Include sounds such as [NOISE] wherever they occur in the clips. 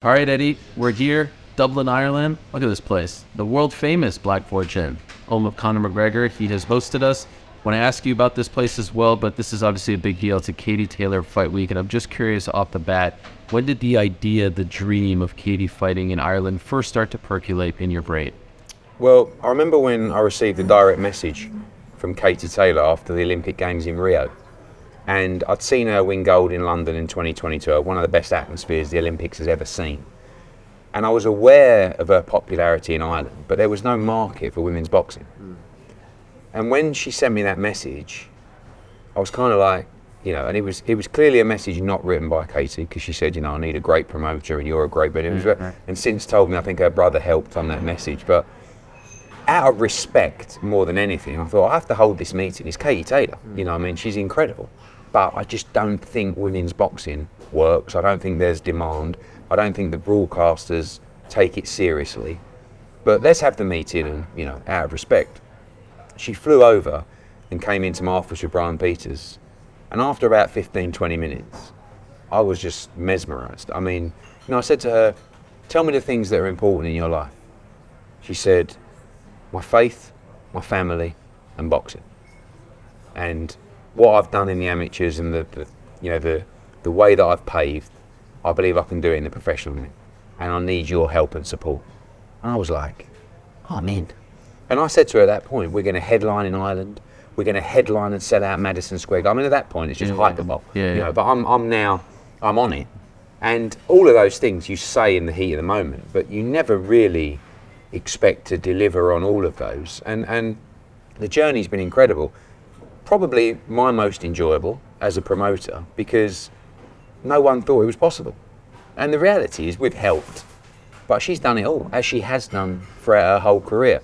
All right, Eddie, we're here, Dublin, Ireland. Look at this place, the world famous Black Forge Inn, home of Conor McGregor. He has hosted us. Want to ask you about this place as well, but this is obviously a big deal. It's a Katie Taylor fight week, and I'm just curious off the bat, when did the idea, the dream of Katie fighting in Ireland first start to percolate in your brain? Well, I remember when I received a direct message from Katie Taylor after the Olympic Games in Rio. And I'd seen her win gold in London in 2022, one of the best atmospheres the Olympics has ever seen. And I was aware of her popularity in Ireland, but there was no market for women's boxing. Hmm. And when she sent me that message, I was kind of like, you know, and it was it was clearly a message not written by Katie because she said, you know, I need a great promoter and you're a great, but it was, hmm, and since told me I think her brother helped on that message, but out of respect more than anything, I thought I have to hold this meeting. It's Katie Taylor, hmm. you know, what I mean, she's incredible, but I just don't think women's boxing works. I don't think there's demand. I don't think the broadcasters take it seriously. But let's have the meeting, and you know, out of respect, she flew over and came into my office with Brian Peters. And after about 15, 20 minutes, I was just mesmerized. I mean, you know, I said to her, Tell me the things that are important in your life. She said, My faith, my family, and boxing. And what I've done in the amateurs and the, the you know, the, the way that I've paved, I believe I can do it in the professional. And I need your help and support. And I was like, oh, I'm in. And I said to her at that point, we're going to headline in Ireland. We're going to headline and sell out Madison Square. Garden. I mean, at that point, it's just Yeah. hyperbole. Yeah, you know, but I'm, I'm now, I'm on it. And all of those things you say in the heat of the moment, but you never really expect to deliver on all of those. And, and the journey's been incredible. Probably my most enjoyable as a promoter because no one thought it was possible. And the reality is we've helped, but she's done it all, as she has done throughout her whole career.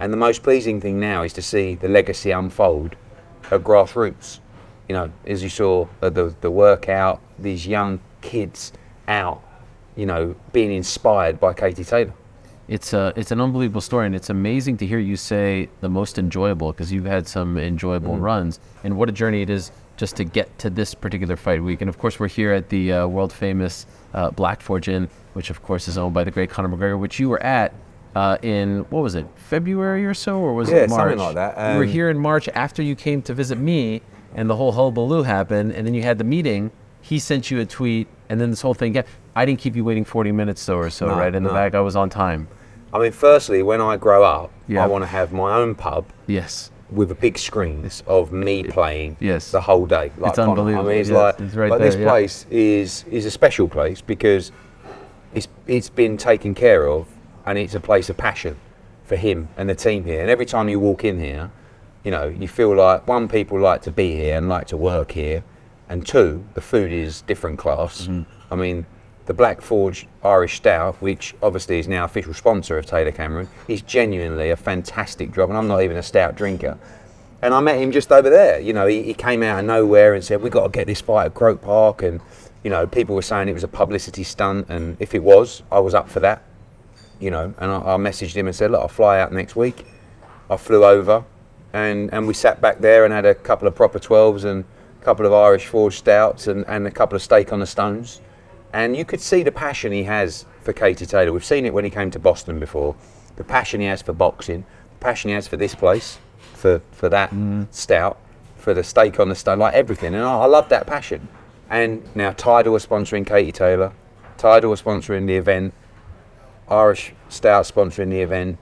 And the most pleasing thing now is to see the legacy unfold at grassroots. You know, as you saw uh, the, the workout, these young kids out, you know, being inspired by Katie Taylor. It's a, it's an unbelievable story, and it's amazing to hear you say the most enjoyable because you've had some enjoyable Mm. runs, and what a journey it is just to get to this particular fight week. And of course, we're here at the uh, world famous uh, Black Forge Inn, which of course is owned by the great Conor McGregor, which you were at uh, in what was it, February or so, or was Yeah, it March? something like that. you were Um, here in March after you came to visit me, and the whole hullabaloo happened, and then you had the meeting. He sent you a tweet, and then this whole thing. Got, I didn't keep you waiting 40 minutes though, or so, No, right? In the back, I was on time. I mean, firstly, when I grow up, Yeah. I want to have my own pub Yes. with a big screen of me playing Yes. the whole day. Like It's unbelievable. I mean, it's Yes, like, it's right like there, this yeah. place is is a special place because it's it's been taken care of and it's a place of passion for him and the team here. And every time you walk in here, you know, you feel like one, people like to be here and like to work here, and two, the food is different class. Mm-hmm. I mean, the Black Forge Irish Stout, which obviously is now official sponsor of Taylor Cameron, is genuinely a fantastic job, and I'm not even a stout drinker. And I met him just over there. You know, he, he came out of nowhere and said, "We've got to get this fight at Croke Park." And you know, people were saying it was a publicity stunt, and if it was, I was up for that. You know, and I, I messaged him and said, "Look, I'll fly out next week." I flew over, and and we sat back there and had a couple of proper twelves and a couple of Irish Forge stouts and, and a couple of steak on the stones. And you could see the passion he has for Katie Taylor. We've seen it when he came to Boston before. The passion he has for boxing, the passion he has for this place, for, for that mm. stout, for the steak on the stone, like everything. And I, I love that passion. And now Tidal are sponsoring Katie Taylor. Tidal are sponsoring the event. Irish Stout sponsoring the event.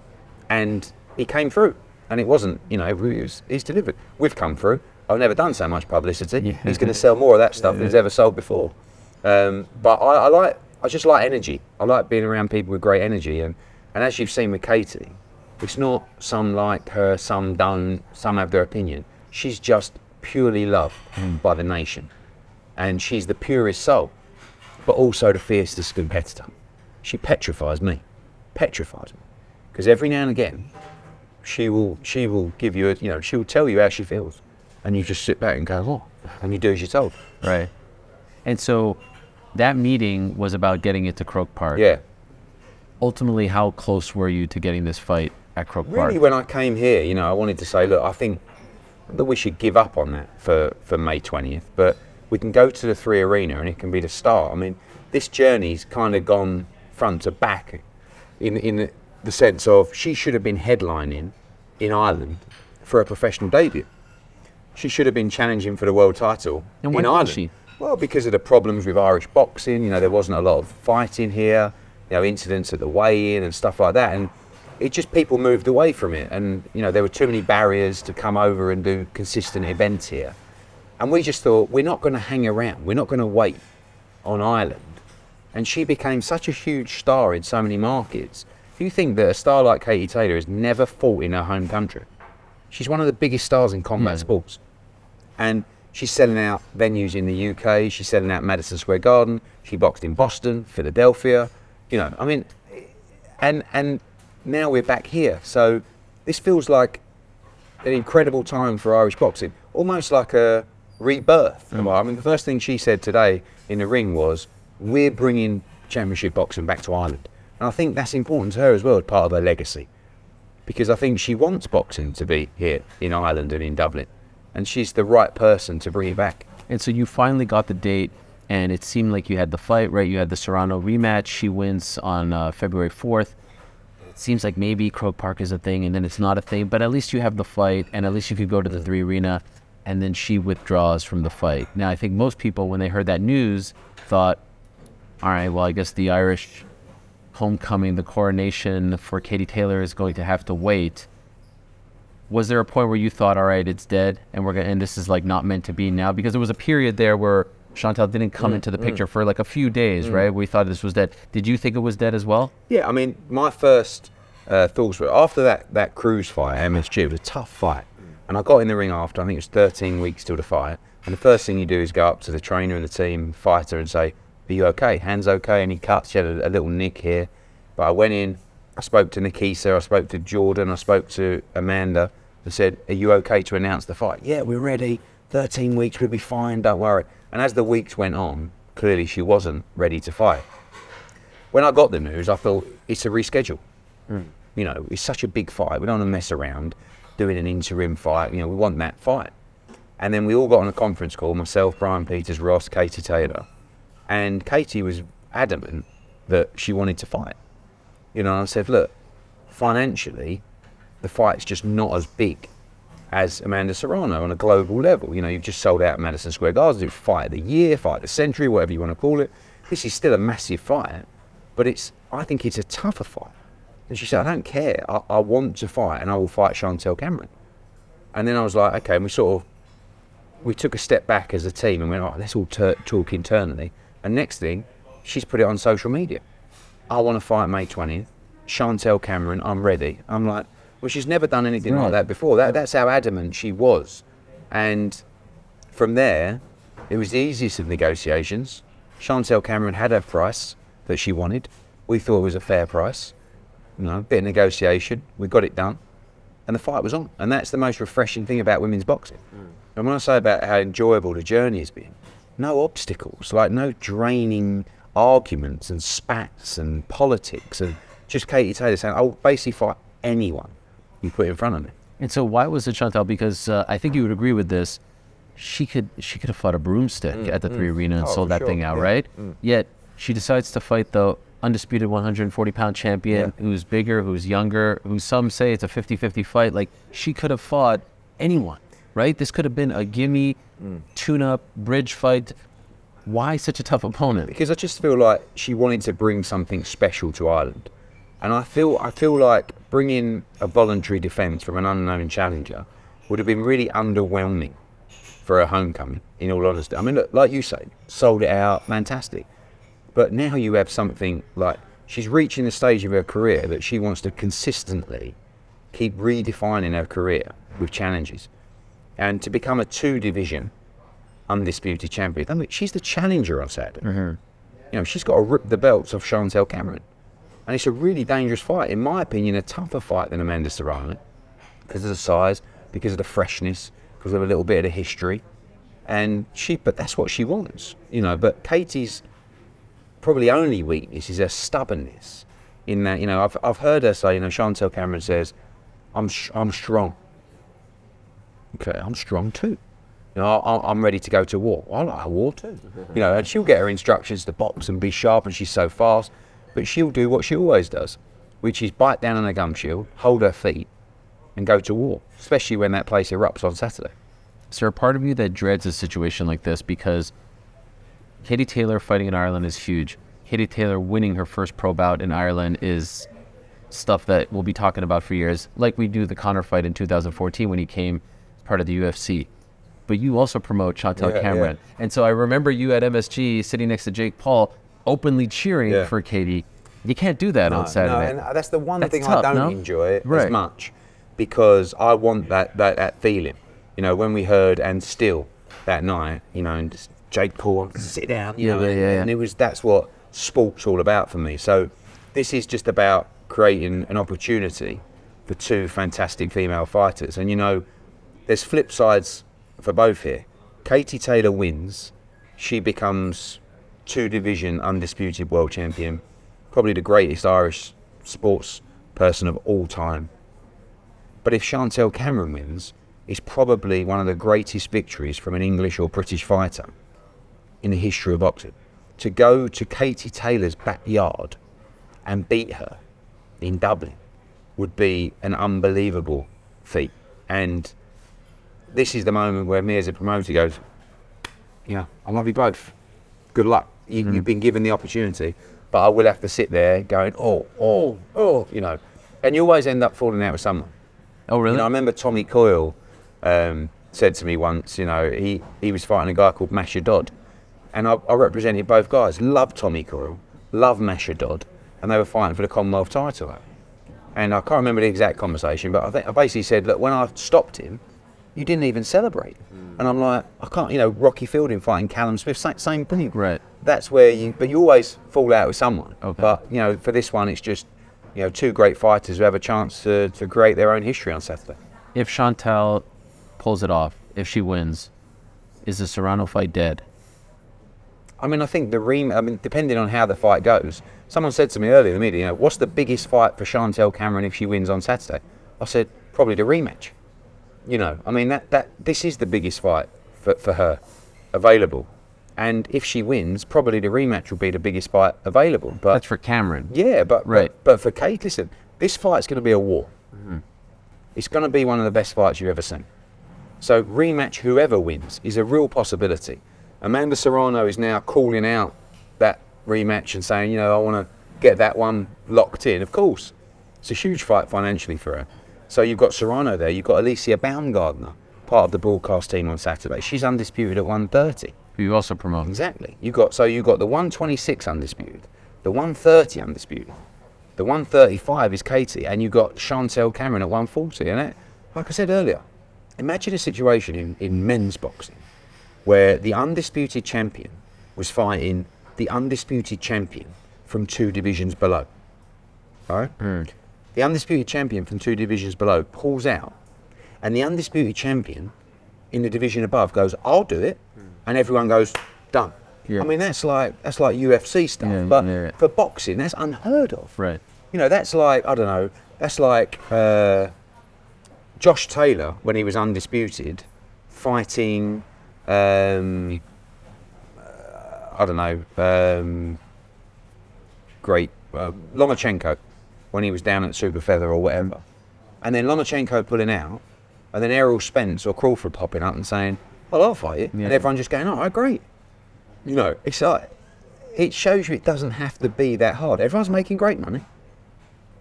And he came through. And it wasn't, you know, it was, he's delivered. We've come through. I've never done so much publicity. Yeah. He's going to sell more of that stuff than he's ever sold before. Um, but I, I like, I just like energy. I like being around people with great energy. And, and as you've seen with Katie, it's not some like her, some don't, some have their opinion. She's just purely loved by the nation. And she's the purest soul, but also the fiercest competitor. She petrifies me, petrifies me. Because every now and again, she will, she will give you, a, you know, she will tell you how she feels. And you just sit back and go, oh, and you do as you're told. Right. And so that meeting was about getting it to Croke Park. Yeah. Ultimately, how close were you to getting this fight at Croke Park? Really, when I came here, you know, I wanted to say, look, I think that we should give up on that for, for May 20th, but we can go to the Three Arena and it can be the start. I mean, this journey's kind of gone front to back in, in the sense of she should have been headlining in Ireland for a professional debut. She should have been challenging for the world title And in Ireland. she? Well, because of the problems with Irish boxing, you know, there wasn't a lot of fighting here, you know, incidents at the weigh-in and stuff like that, and it just people moved away from it, and you know, there were too many barriers to come over and do consistent events here, and we just thought we're not going to hang around, we're not going to wait on Ireland, and she became such a huge star in so many markets. If you think that a star like Katie Taylor has never fought in her home country, she's one of the biggest stars in combat sports. And she's selling out venues in the UK. She's selling out Madison Square Garden. She boxed in Boston, Philadelphia. You know, I mean, and and now we're back here. So this feels like an incredible time for Irish boxing, almost like a rebirth. Mm. I mean, the first thing she said today in the ring was, "We're bringing championship boxing back to Ireland," and I think that's important to her as well, as part of her legacy because I think she wants boxing to be here in Ireland and in Dublin, and she's the right person to bring it back. And so you finally got the date, and it seemed like you had the fight, right? You had the Serrano rematch. She wins on uh, February 4th. It seems like maybe Croke Park is a thing, and then it's not a thing, but at least you have the fight, and at least you could go to the three arena, and then she withdraws from the fight. Now, I think most people, when they heard that news, thought, all right, well, I guess the Irish homecoming, the coronation for Katie Taylor is going to have to wait was there a point where you thought, all right, it's dead, and we're gonna, and this is like not meant to be now? Because there was a period there where Chantelle didn't come mm, into the mm. picture for like a few days, mm. right? We thought this was dead. Did you think it was dead as well? Yeah, I mean, my first uh, thoughts were after that that Cruz fight, MSG, it was a tough fight, and I got in the ring after. I think it was 13 weeks till the fight, and the first thing you do is go up to the trainer and the team fighter and say, "Are you okay? Hands okay?" Any cuts? She had a, a little nick here, but I went in. I spoke to Nikisa, I spoke to Jordan, I spoke to Amanda, and said, "Are you okay to announce the fight?" Yeah, we're ready. 13 weeks, we'll be fine. Don't worry. And as the weeks went on, clearly she wasn't ready to fight when I got the news, I thought it's a reschedule. Hmm. You know, it's such a big fight. We don't want to mess around doing an interim fight. You know, we want that fight. And then we all got on a conference call myself, Brian Peters, Ross, Katie Taylor. And Katie was adamant that she wanted to fight. You know, I said, look, financially, the fight's just not as big as Amanda Serrano on a global level. You know, you've just sold out Madison Square Garden, fight of the year, fight of the century, whatever you want to call it. This is still a massive fight, but it's I think it's a tougher fight. And she said, I don't care. I, I want to fight, and I will fight Chantelle Cameron. And then I was like, okay, and we sort of we took a step back as a team and went, let's all tur talk internally. And next thing, she's put it on social media. I want to fight May 20th. Chantelle Cameron, I'm ready. I'm like, well, she's never done anything like that before. That, that's how adamant she was. And from there, it was the easiest of negotiations. Chantelle Cameron had her price that she wanted. We thought it was a fair price. You know, bit of negotiation. We got it done. And the fight was on. And that's the most refreshing thing about women's boxing. Mm. And when I say about how enjoyable the journey has been, no obstacles, like no draining arguments and spats and politics and just Katie Taylor saying, I'll basically fight anyone you put in front of me. And so why was it Chantelle? Because uh, I think you would agree with this. She could she could have fought a broomstick mm, at the mm. three arena and Oh, sold that thing out, Yeah. right? Mm. Yet she decides to fight the undisputed 140 pound champion who's bigger, who's younger, who some say it's a 50-50 fight. Like she could have fought anyone, right? This could have been a gimme tune-up bridge fight. Why such a tough opponent? because I just feel like she wanted to bring something special to Ireland, and I feel I feel like bringing a voluntary defence from an unknown challenger would have been really underwhelming for a homecoming. In all honesty, I mean, look, like you say, sold it out, fantastic. But now you have something like she's reaching the stage of her career that she wants to consistently keep redefining her career with challenges, and to become a two-division undisputed champion. I mean, she's the challenger on Saturday. Mm-hmm. You know, she's got to rip the belts off Chantelle Cameron. And it's a really dangerous fight. In my opinion, a tougher fight than Amanda Serrano because of the size, because of the freshness, because of a little bit of the history. And she, but that's what she wants, you know. But Katie's probably only weakness is her stubbornness. In that, you know, I've, I've heard her say, you know, Chantelle Cameron says, I'm, sh- I'm strong. Okay, I'm strong too. You know, I, I'm ready to go to war. I like a war too. You know, and she'll get her instructions to box and be sharp, and she's so fast. But she'll do what she always does, which is bite down on a gum shield, hold her feet, and go to war. Especially when that place erupts on Saturday. Is there a part of you that dreads a situation like this because Katie Taylor fighting in Ireland is huge. Katie Taylor winning her first pro bout in Ireland is stuff that we'll be talking about for years, like we do the Conor fight in 2014 when he came part of the UFC. But you also promote Chantelle Yeah, Cameron. And so I remember you at MSG sitting next to Jake Paul openly cheering Yeah. for Katie. You can't do that on Saturday. No, and that's the one That's thing tough, I don't no? enjoy Right. as much because I want that, that, that feeling. You know, when we heard and still that night, you know, and just Jake Paul, sit down, you Yeah, know, yeah, and, yeah, yeah. and it was that's what sport's all about for me. So this is just about creating an opportunity for two fantastic female fighters. And you know, there's flip sides for both here. Katie Taylor wins, she becomes two division undisputed world champion, probably the greatest Irish sports person of all time. But if Chantelle Cameron wins, it's probably one of the greatest victories from an English or British fighter in the history of boxing. To go to Katie Taylor's backyard and beat her in Dublin would be an unbelievable feat. And this is the moment where me as a promoter goes, yeah, I love you both. Good luck. You, You've been given the opportunity, but I will have to sit there going, oh, oh, oh, you know. And you always end up falling out with someone. oh, really? You know, I remember Tommy Coyle um, said to me once, you know, he, he was fighting a guy called Masha Dodd. And I, I represented both guys. Love Tommy Coyle, love Masha Dodd. And they were fighting for the Commonwealth title. And I can't remember the exact conversation, but I think I basically said, look, when I stopped him, you didn't even celebrate. And I'm like, I can't, you know, Rocky Fielding fighting Callum Smith, same, same thing. Right. That's where you, but you always fall out with someone. Okay. But, you know, for this one, it's just, you know, two great fighters who have a chance to, to create their own history on Saturday. if Chantelle pulls it off, if she wins, is the Serrano fight dead? I mean, I think the rem. I mean, depending on how the fight goes. Someone said to me earlier in the meeting, you know, what's the biggest fight for Chantelle Cameron if she wins on Saturday? I said probably the rematch. You know, I mean that that this is the biggest fight for for her available, and if she wins, probably the rematch will be the biggest fight available. But That's for Cameron. yeah, but Right. But, but for Kate, listen, this fight's going to be a war. Mm-hmm. It's going to be one of the best fights you've ever seen. So rematch, whoever wins, is a real possibility. Amanda Serrano is now calling out that rematch and saying, you know, I want to get that one locked in. Of course, it's a huge fight financially for her. So you've got Serrano there. You've got Alicia Baumgardner, part of the broadcast team on Saturday. She's undisputed at 130. Who you also promote. Exactly. You got so you got the 126 undisputed, the 130 undisputed, the 135 is Katie, and you got Chantelle Cameron at 140. And it, like I said earlier, imagine a situation in, in men's boxing where the undisputed champion was fighting the undisputed champion from two divisions below. Right? Hmm. The undisputed champion from two divisions below pulls out, and the undisputed champion in the division above goes, "I'll do it," and everyone goes, "Done." Yeah. I mean, that's like that's like UFC stuff, Yeah, but yeah. for boxing, that's unheard of. Right. You know, that's like I don't know. That's like uh, Josh Taylor when he was undisputed, fighting. Um, uh, I don't know. Um, great uh, Lomachenko when he was down at Super Feather or whatever, and then Lomachenko pulling out, and then Errol Spence or Crawford popping up and saying, "Well, I'll fight you," Yeah. and everyone just going, "All right, great." You know, it's like it shows you it doesn't have to be that hard. Everyone's making great money.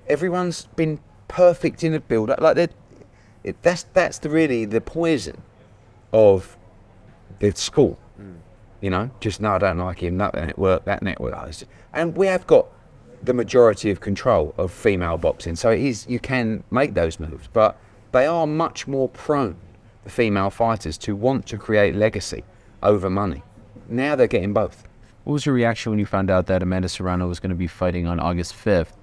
Everyone's been perfect in the build up. Like it, that's that's the really the poison of the school. Mm. You know, just no, I don't like him. That network, that network, and we have got the majority of control of female boxing, so it is you can make those moves, but they are much more prone, the female fighters, to want to create legacy over money. Now they're getting both. What was your reaction when you found out that Amanda Serrano was going to be fighting on August 5th?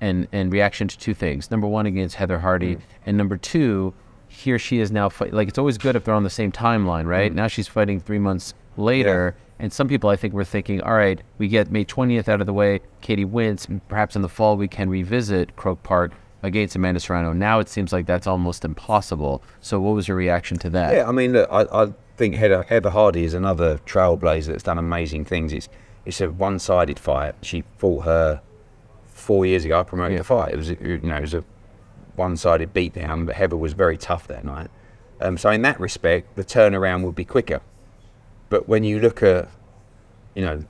And and reaction to two things. Number one, against Heather Hardy, mm. and number two, here she is now fight. Like it's always good if they're on the same timeline, right? Mm. Now she's fighting three months later, and some people I think were thinking, all right, we get May 20th out of the way, Katie wins, and perhaps in the fall we can revisit Croke Park against Amanda Serrano. Now it seems like that's almost impossible. So what was your reaction to that? Yeah, I mean, look, I, I think Heather, Heather Hardy is another trailblazer that's done amazing things. It's it's a one-sided fight. She fought her four years ago. I promoted Yeah. the fight. It was a- you know it was a one-sided beatdown, but Heather was very tough that night. Um, so in that respect, the turnaround would be quicker. But when you look at you know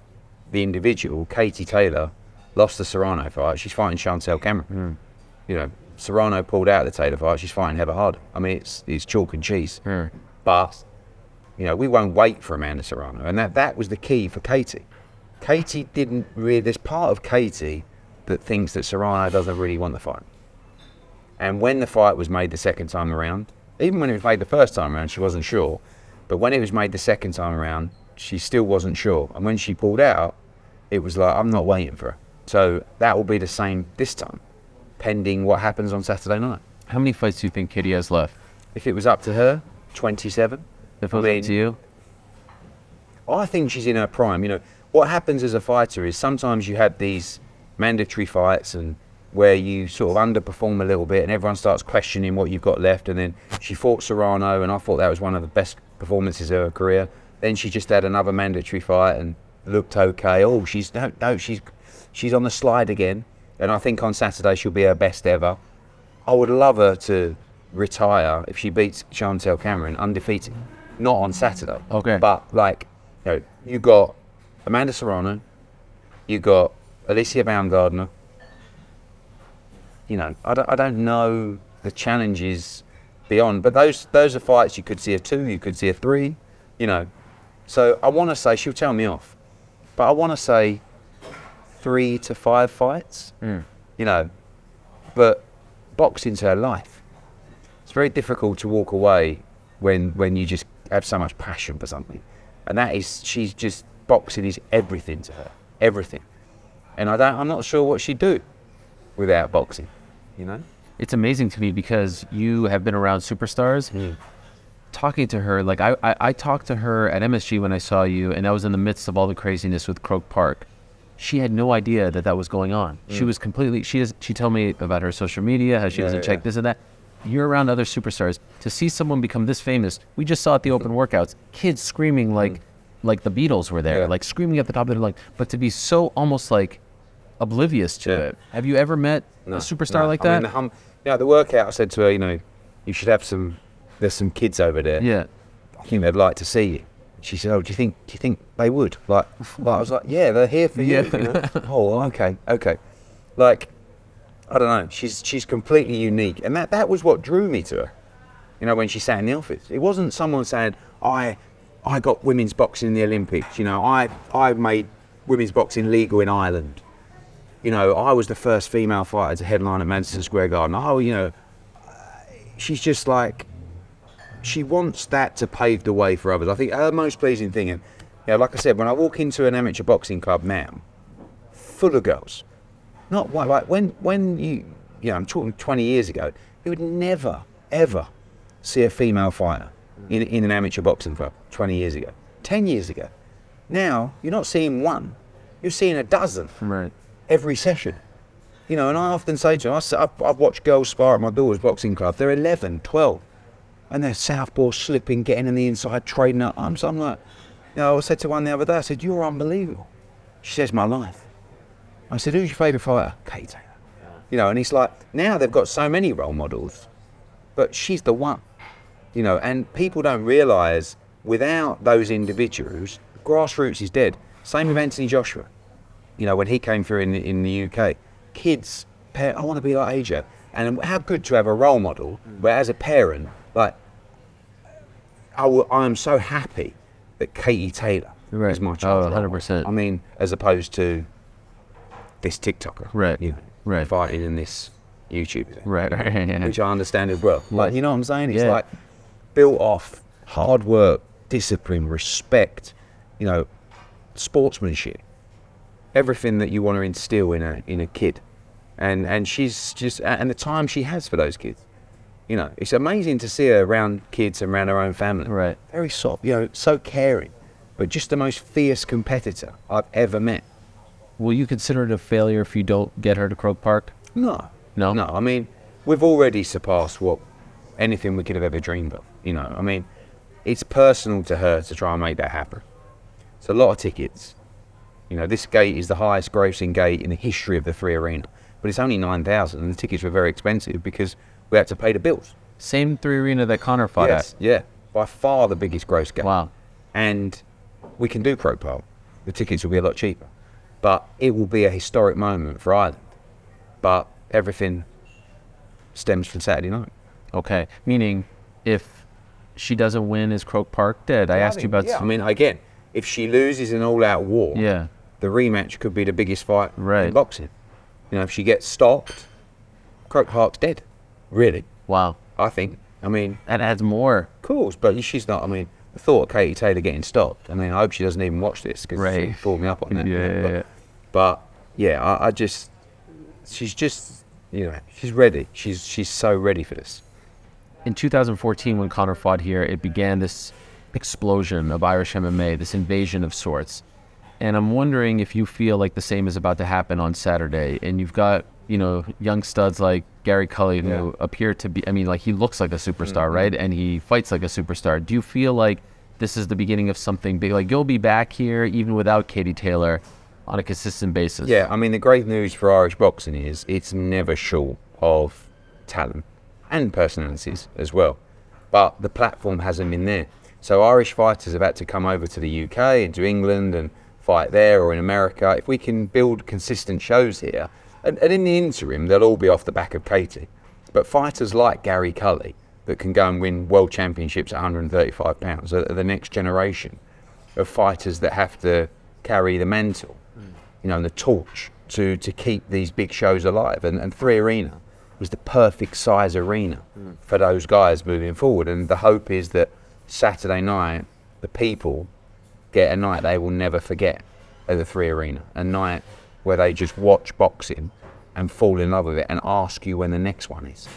the individual, Katie Taylor lost the Serrano fight. She's fighting Chantelle Cameron. You know Serrano pulled out of the Taylor fight. She's fighting Heather Hardy. I mean it's it's chalk and cheese. Hmm. But you know, we won't wait for Amanda Serrano, and that that was the key for Katie. Katie didn't really. There's part of Katie that thinks that Serrano doesn't really want the fight. And when the fight was made the second time around, even when it was made the first time around, she wasn't sure. But when it was made the second time around, she still wasn't sure. And when she pulled out, it was like, I'm not waiting for her. So that will be the same this time, pending what happens on Saturday night. How many fights do you think Katie has left? If it was up to her, 27. If it I was mean, up to you? I think she's in her prime. You know, what happens as a fighter is sometimes you have these mandatory fights and where you sort of underperform a little bit and everyone starts questioning what you've got left. And then she fought Serrano, and I thought that was one of the best performances of her career. Then she just had another mandatory fight and looked okay. Oh, she's no, no, she's she's on the slide again. And I think on Saturday she'll be her best ever. I would love her to retire if she beats Chantelle Cameron undefeated. Not on Saturday. Okay. But like, you know, you got Amanda Serrano, you got Alicia Baumgardner. You know, I don't, I don't know the challenges beyond, but those those are fights you could see a two, you could see a three, you know. So I want to say she'll tell me off, but I want to say three to five fights. Hmm. You know, but boxing's her life. It's very difficult to walk away when when you just have so much passion for something, and that is she's just boxing is everything to her, everything. And I don't, I'm not sure what she'd do without boxing. You know. It's amazing to me because you have been around superstars. Hmm. Talking to her, like I, I, I talked to her at MSG when I saw you, and I was in the midst of all the craziness with Croke Park. She had no idea that that was going on. She hmm. was completely. She is. She told me about her social media, how she Yeah, doesn't yeah, check yeah. this and that. You're around other superstars to see someone become this famous. We just saw at the open workouts, kids screaming like, hmm. like the Beatles were there, like screaming at the top of their lungs. But to be so almost like oblivious to Yeah. it. Have you ever met No, a superstar no. like I that? mean, the hum, you know, the workout. I said to her, you know, you should have some. There's some kids over there. yeah. I think they'd like to see you. She said, "Oh, do you think? Do you think they would?" Like, like I was like, "Yeah, they're here for you." Yeah. you know? oh, okay, okay. Like, I don't know. She's she's completely unique, and that that was what drew me to her. You know, when she sat in the office, it wasn't someone saying, "I, I got women's boxing in the Olympics." You know, I I made women's boxing legal in Ireland. You know, I was the first female fighter to headline at Madison Square Garden. Oh, you know, she's just like she wants that to pave the way for others. I think her most pleasing thing, and you know, like I said, when I walk into an amateur boxing club now, full of girls, not white, like when when you, you know, I'm talking 20 years ago, you would never ever see a female fighter in in an amateur boxing club 20 years ago, 10 years ago. Now you're not seeing one, you're seeing a dozen Right. Every session. You know, and I often say to them, I I've, I've watched girls spar at my daughter's boxing club. They're 11, 12, and they're southpaw slipping, getting in the inside, trading up arms. I'm like, you know, I said to one the other day, I said, you're unbelievable. She says, my life. I said, who's your favourite fighter? Katie Taylor. You know, and he's like, now they've got so many role models, but she's the one. You know, and people don't realise without those individuals, grassroots is dead. Same with Anthony Joshua you know, when he came through in the, in the UK, kids, I want to be like AJ. And how good to have a role model, where as a parent, like, I, w- I am so happy that Katie Taylor Right. is my Oh, child's 100%. I mean, as opposed to this TikToker, Right. You know, Right. fighting in this YouTube thing, Right. [LAUGHS] Right. Yeah. which I understand as well. Like, you know what I'm saying? It's Yeah. like built off hard work, discipline, respect, you know, sportsmanship, everything that you want to instill in a in a kid, and and she's just and the time she has for those kids, you know, it's amazing to see her around kids and around her own family. Right. Very soft, you know, so caring, but just the most fierce competitor I've ever met. Will you consider it a failure if you don't get her to Croke Park? No. No? No. I mean, we've already surpassed what anything we could have ever dreamed of. You know, I mean, it's personal to her to try and make that happen. It's a lot of tickets. You know, this gate is the highest grossing gate in the history of the Three Arena, but it's only 9,000 and the tickets were very expensive because we had to pay the bills. Same three arena that Conor fought Yes, yeah, by far the biggest gross gate. Wow. And we can do Croke Park. The tickets will be a lot cheaper, but it will be a historic moment for Ireland. But everything stems from Saturday night. Okay. Meaning, if she doesn't win, is Croke Park dead? I asked you about. Yeah, I mean, again, if she loses an all-out war, Yeah. the rematch could be the biggest fight Right. in boxing. You know, if she gets stopped, Croke Park's dead. Really, Wow. I think. I mean, That adds more. of course, but she's not. I mean, the thought of Katie Taylor getting stopped. I mean, I hope she doesn't even watch this because Right. she pulled me up on that. [LAUGHS] yeah, but, yeah. but yeah, I, I just, she's just, you know, she's ready. She's she's so ready for this. in 2014 when Conor fought here, it began this explosion of Irish MMA, this invasion of sorts. And I'm wondering if you feel like the same is about to happen on Saturday. And you've got, you know, young studs like Gary Cully who Yeah. Mm-hmm. appear to be, I mean, like he looks like a superstar, right? And he fights like a superstar. Do you feel like this is the beginning of something big? Like you'll be back here even without Katie Taylor on a consistent basis. Yeah, I mean, the great news for Irish boxing is it's never short of talent and personalities as well. But the platform hasn't been there. So Irish fighters have had to come over to the UK and to England and fight there or in America. If we can build consistent shows here, and, and in the interim, they'll all be off the back of Katie. But fighters like Gary Cully that can go and win world championships at 135 pounds are the next generation of fighters that have to carry the mantle hmm. you know, and the torch to, to keep these big shows alive. And, and Three Arena was the perfect size arena hmm. for those guys moving forward. And the hope is that Saturday night, the people get a night they will never forget at the Three Arena, a night where they just watch boxing and fall in love with it and ask you when the next one is.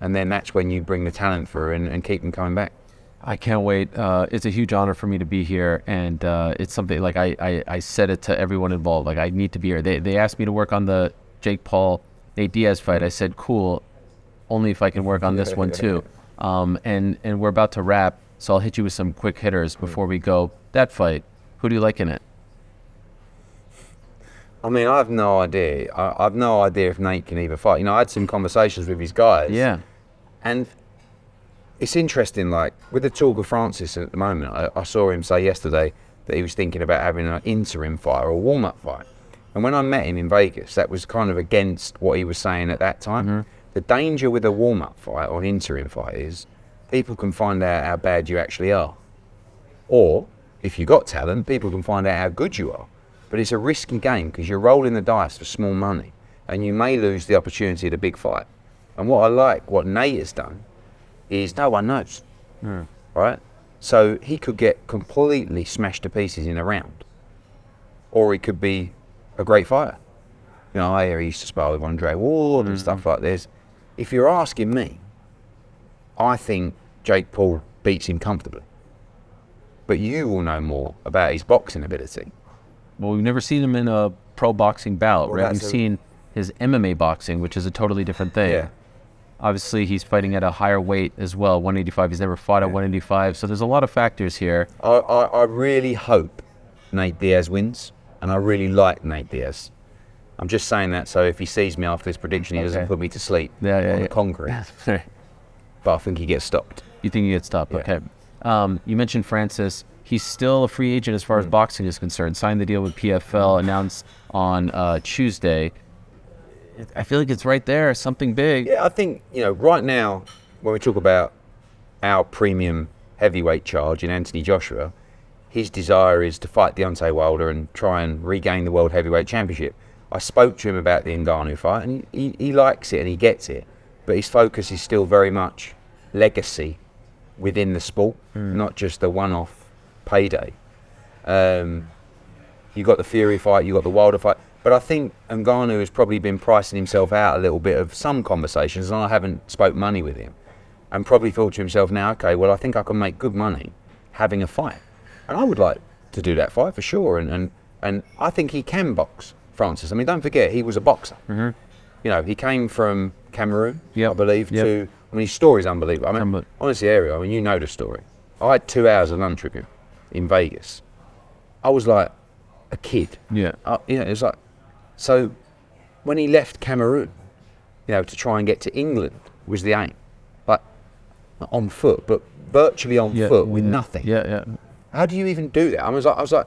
And then that's when you bring the talent through and, and keep them coming back. I can't wait. Uh, it's a huge honor for me to be here, and uh, it's something like I, I, I said it to everyone involved. Like I need to be here. They, they asked me to work on the Jake Paul Nate Diaz fight. I said, cool, only if I can work on this one too. [LAUGHS] Um, and and we're about to wrap, so I'll hit you with some quick hitters before we go. That fight, who do you like in it? I mean, I have no idea. I, I've no idea if Nate can even fight. You know, I had some conversations with his guys. Yeah, And it's interesting, like with the talk of Francis at the moment, I, I saw him say yesterday that he was thinking about having an interim fight or a warm up fight. And when I met him in Vegas, that was kind of against what he was saying at that time. Mm-hmm. The danger with a warm up fight or an interim fight is people can find out how bad you actually are. Or if you've got talent, people can find out how good you are. But it's a risky game because you're rolling the dice for small money and you may lose the opportunity at a big fight. And what I like, what Nate has done, is no one knows. Hmm. Right? So he could get completely smashed to pieces in a round. Or he could be a great fighter. You know, I hear he used to spar with Andre Ward and hmm. stuff like this. If you're asking me, I think Jake Paul beats him comfortably. But you will know more about his boxing ability. well, we've never seen him in a pro boxing bout, Well, right? We've a- seen his MMA boxing, which is a totally different thing. Yeah. Obviously, he's fighting at a higher weight as well, 185. He's never fought at 185, so there's a lot of factors here. I, I, I really hope Nate Diaz wins, and I really like Nate Diaz. I'm just saying that so if he sees me after this prediction, he doesn't put me to sleep Yeah, yeah, on yeah. the concrete. [LAUGHS] But I think he gets stopped. you think he gets stopped? Yeah. Okay. Um, you mentioned Francis. He's still a free agent as far as Hmm. boxing is concerned. Signed the deal with PFL, announced on uh, Tuesday. I feel like it's right there, something big. Yeah, I think you know right now when we talk about our premium heavyweight charge in Anthony Joshua, his desire is to fight Deontay Wilder and try and regain the world heavyweight championship. I spoke to him about the Ngannou fight, and he, he, he likes it and he gets it, but his focus is still very much legacy within the sport, not just a one-off payday. Um, you got the Fury fight, you got the Wilder fight, but I think Ngannou has probably been pricing himself out a little bit of some conversations, and I haven't spoke money with him, and probably thought to himself now, okay, well I think I can make good money having a fight, and I would like to do that fight for sure, and and, and I think he can box Francis. I mean, don't forget he was a boxer. Mm-hmm. You know, he came from Cameroon, Yep. I believe, Yep. to I mean his story's unbelievable. I mean, Unbe- honestly, Ariel, I mean you know the story. I had two hours of lunch with him in Vegas. I was like a kid. Yeah. Uh, you know, it was like so when he left Cameroon, you know, to try and get to England was the aim, like on foot, but virtually on Yeah. foot with yeah, nothing. Yeah, yeah. How do you even do that? I was like, I was like,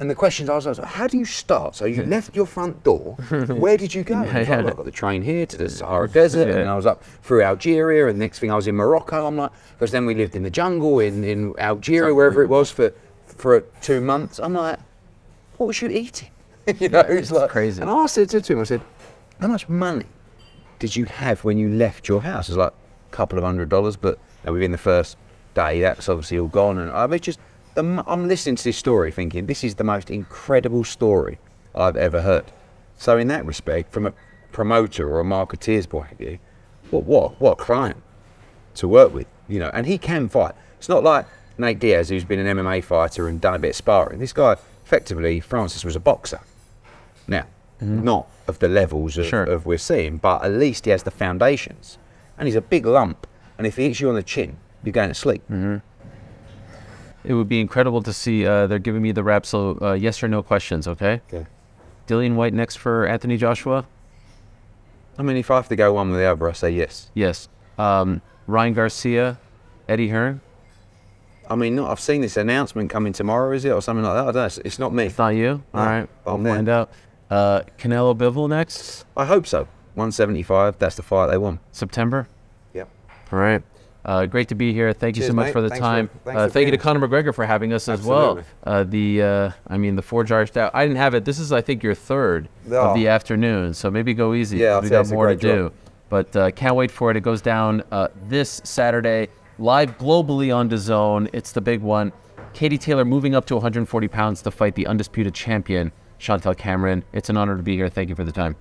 and the questions I was, was like, how do you start? So you [LAUGHS] left your front door. Where did you go? [LAUGHS] Yeah, like, yeah. I got the train here to the Sahara Desert, Yeah. and I was up through Algeria, and the next thing I was in Morocco. I'm like, because then we lived in the jungle in, in Algeria, wherever it was for for two months. I'm like, what was you eating? [LAUGHS] you know, it's like crazy. And I said to him, I said, how much money did you have when you left your house? It was like a couple of hundred dollars, but within the first day, that's obviously all gone. And I mean, just the, I'm listening to this story, thinking this is the most incredible story I've ever heard. So in that respect, from a promoter or a marketeer's point of view, what what what a client to work with, you know. And he can fight. It's not like Nate Diaz, who's been an MMA fighter and done a bit of sparring. This guy, effectively, Francis was a boxer. Now, mm-hmm. not of the levels of, Sure. of we're seeing, but at least he has the foundations. And he's a big lump. And if he hits you on the chin, you're going to sleep. Mm-hmm. It would be incredible to see. Uh, they're giving me the rap, so uh, yes or no questions, okay? Okay. Dillian Whyte next for Anthony Joshua? I mean, if I have to go one with the other, I say yes. Yes. Um, Ryan Garcia, Eddie Hearn? I mean, not, I've seen this announcement coming tomorrow, is it, or something like that? I don't know. It's, it's not me. It's not you? All No, right. but I'll there. find out. Uh, Canelo Bivol next, I hope so. 175. That's the fight they won. September? Yep. All right. Uh, great to be here. Thank you so much mate. for the Thanks time. uh, for thank you to Conor McGregor for having us as well. Uh, the, uh, I mean, the Forge stout. I didn't have it. This is, I think, your third Oh. of the afternoon. So maybe go easy. Yeah, we got more to great do. But uh, can't wait for it. It goes down uh, this Saturday, live globally on DAZN. It's the big one. Katie Taylor moving up to 140 pounds to fight the undisputed champion, Chantelle Cameron. It's an honor to be here. Thank you for the time.